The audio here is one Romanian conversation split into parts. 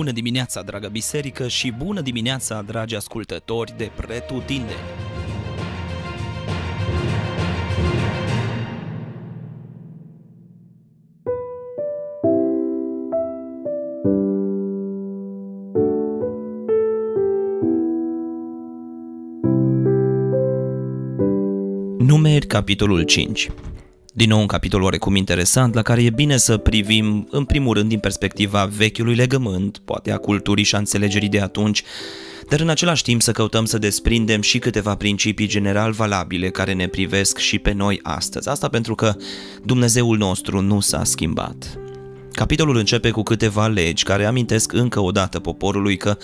Bună dimineața, dragă biserică, și bună dimineața, dragi ascultători de Pretutindeni! Numeri, capitolul 5 din nou un capitol oarecum interesant la care e bine să privim în primul rând din perspectiva vechiului legământ, poate a culturii și a înțelegerii de atunci, dar în același timp să căutăm să desprindem și câteva principii general valabile care ne privesc și pe noi astăzi. Asta pentru că Dumnezeul nostru nu s-a schimbat. Capitolul începe cu câteva legi care amintesc încă o dată poporului că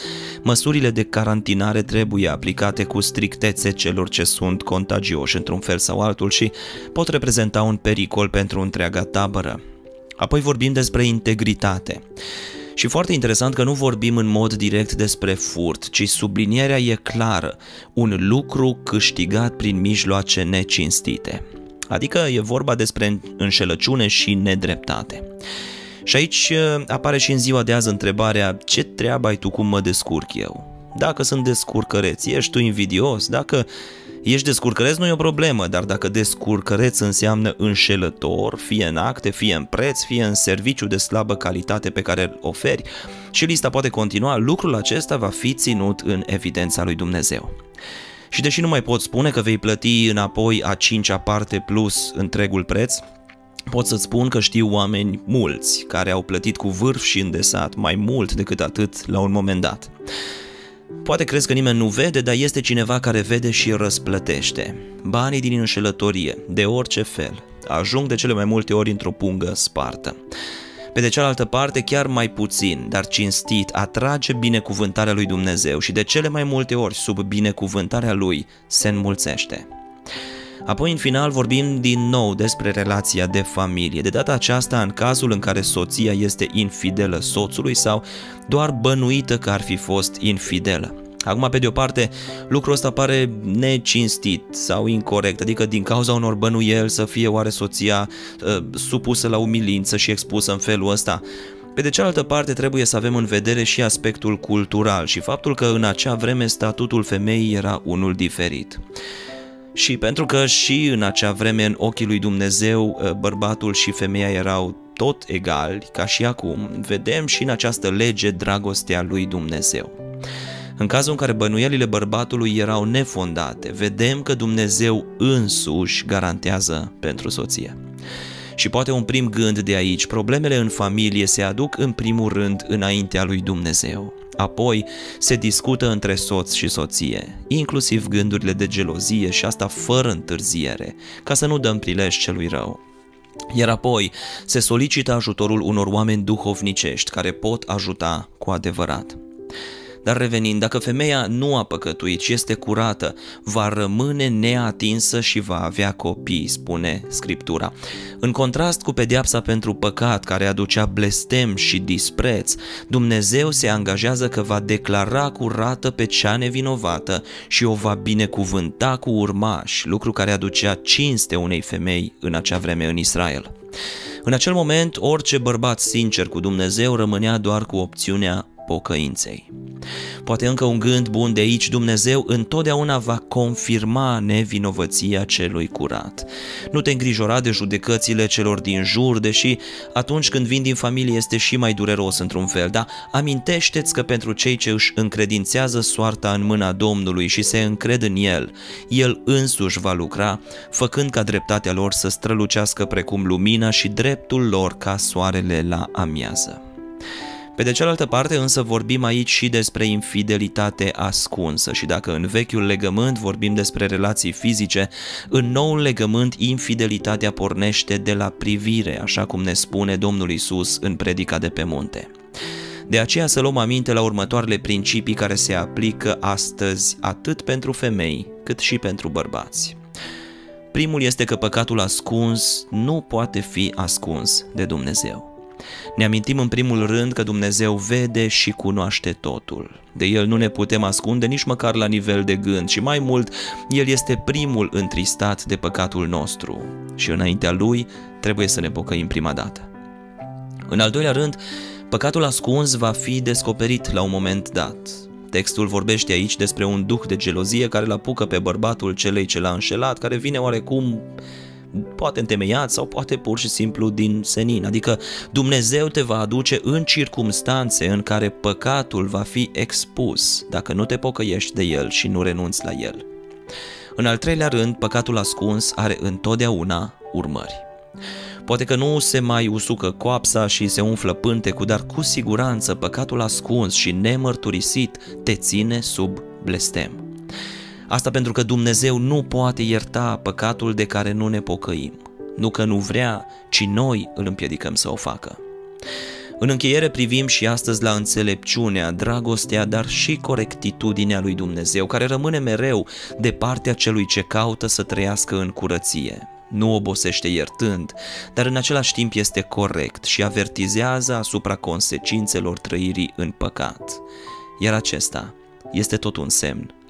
măsurile de carantinare trebuie aplicate cu strictețe celor ce sunt contagioși într-un fel sau altul și pot reprezenta un pericol pentru întreaga tabără. Apoi vorbim despre integritate. Și foarte interesant că nu vorbim în mod direct despre furt, ci sublinierea e clară, un lucru câștigat prin mijloace necinstite. Adică e vorba despre înșelăciune și nedreptate. Și aici uh, apare și în ziua de azi întrebarea ce treabă ai tu cum mă descurc eu? Dacă sunt descurcăreț, ești tu invidios? Dacă ești descurcăreț nu e o problemă, dar dacă descurcăreț înseamnă înșelător, fie în acte, fie în preț, fie în serviciu de slabă calitate pe care îl oferi, și lista poate continua, lucrul acesta va fi ținut în evidența lui Dumnezeu. Și deși nu mai pot spune că vei plăti înapoi a cincea parte plus întregul preț, Pot să-ți spun că știu oameni mulți care au plătit cu vârf și îndesat mai mult decât atât la un moment dat. Poate crezi că nimeni nu vede, dar este cineva care vede și răsplătește. Banii din înșelătorie, de orice fel, ajung de cele mai multe ori într-o pungă spartă. Pe de cealaltă parte, chiar mai puțin, dar cinstit, atrage binecuvântarea lui Dumnezeu și de cele mai multe ori, sub binecuvântarea lui, se înmulțește. Apoi, în final, vorbim din nou despre relația de familie, de data aceasta în cazul în care soția este infidelă soțului sau doar bănuită că ar fi fost infidelă. Acum, pe de o parte, lucrul ăsta pare necinstit sau incorrect, adică din cauza unor bănuieli să fie oare soția uh, supusă la umilință și expusă în felul ăsta. Pe de cealaltă parte, trebuie să avem în vedere și aspectul cultural și faptul că în acea vreme statutul femeii era unul diferit. Și pentru că și în acea vreme în ochii lui Dumnezeu ă, bărbatul și femeia erau tot egali, ca și acum, vedem și în această lege dragostea lui Dumnezeu. În cazul în care bănuielile bărbatului erau nefondate, vedem că Dumnezeu însuși garantează pentru soție. Și poate un prim gând de aici, problemele în familie se aduc în primul rând înaintea lui Dumnezeu. Apoi se discută între soț și soție, inclusiv gândurile de gelozie și asta fără întârziere, ca să nu dăm prilej celui rău. Iar apoi se solicită ajutorul unor oameni duhovnicești care pot ajuta cu adevărat. Dar revenind, dacă femeia nu a păcătuit și este curată, va rămâne neatinsă și va avea copii, spune Scriptura. În contrast cu pedeapsa pentru păcat care aducea blestem și dispreț, Dumnezeu se angajează că va declara curată pe cea nevinovată și o va binecuvânta cu urmași, lucru care aducea cinste unei femei în acea vreme în Israel. În acel moment, orice bărbat sincer cu Dumnezeu rămânea doar cu opțiunea pocăinței. Poate încă un gând bun de aici, Dumnezeu întotdeauna va confirma nevinovăția celui curat. Nu te îngrijora de judecățile celor din jur, deși atunci când vin din familie este și mai dureros într-un fel, dar amintește-ți că pentru cei ce își încredințează soarta în mâna Domnului și se încred în El, El însuși va lucra, făcând ca dreptatea lor să strălucească precum lumina și dreptul lor ca soarele la amiază. Pe de cealaltă parte însă vorbim aici și despre infidelitate ascunsă și dacă în vechiul legământ vorbim despre relații fizice, în noul legământ infidelitatea pornește de la privire, așa cum ne spune Domnul Isus în predica de pe munte. De aceea să luăm aminte la următoarele principii care se aplică astăzi atât pentru femei cât și pentru bărbați. Primul este că păcatul ascuns nu poate fi ascuns de Dumnezeu. Ne amintim în primul rând că Dumnezeu vede și cunoaște totul. De El nu ne putem ascunde nici măcar la nivel de gând și mai mult, El este primul întristat de păcatul nostru și înaintea Lui trebuie să ne pocăim prima dată. În al doilea rând, Păcatul ascuns va fi descoperit la un moment dat. Textul vorbește aici despre un duh de gelozie care îl apucă pe bărbatul celei ce l-a înșelat, care vine oarecum poate întemeiat sau poate pur și simplu din senin. Adică Dumnezeu te va aduce în circumstanțe în care păcatul va fi expus dacă nu te pocăiești de el și nu renunți la el. În al treilea rând, păcatul ascuns are întotdeauna urmări. Poate că nu se mai usucă coapsa și se umflă pântecul, dar cu siguranță păcatul ascuns și nemărturisit te ține sub blestem. Asta pentru că Dumnezeu nu poate ierta păcatul de care nu ne pocăim. Nu că nu vrea, ci noi îl împiedicăm să o facă. În încheiere privim și astăzi la înțelepciunea, dragostea, dar și corectitudinea lui Dumnezeu, care rămâne mereu de partea celui ce caută să trăiască în curăție. Nu obosește iertând, dar în același timp este corect și avertizează asupra consecințelor trăirii în păcat. Iar acesta este tot un semn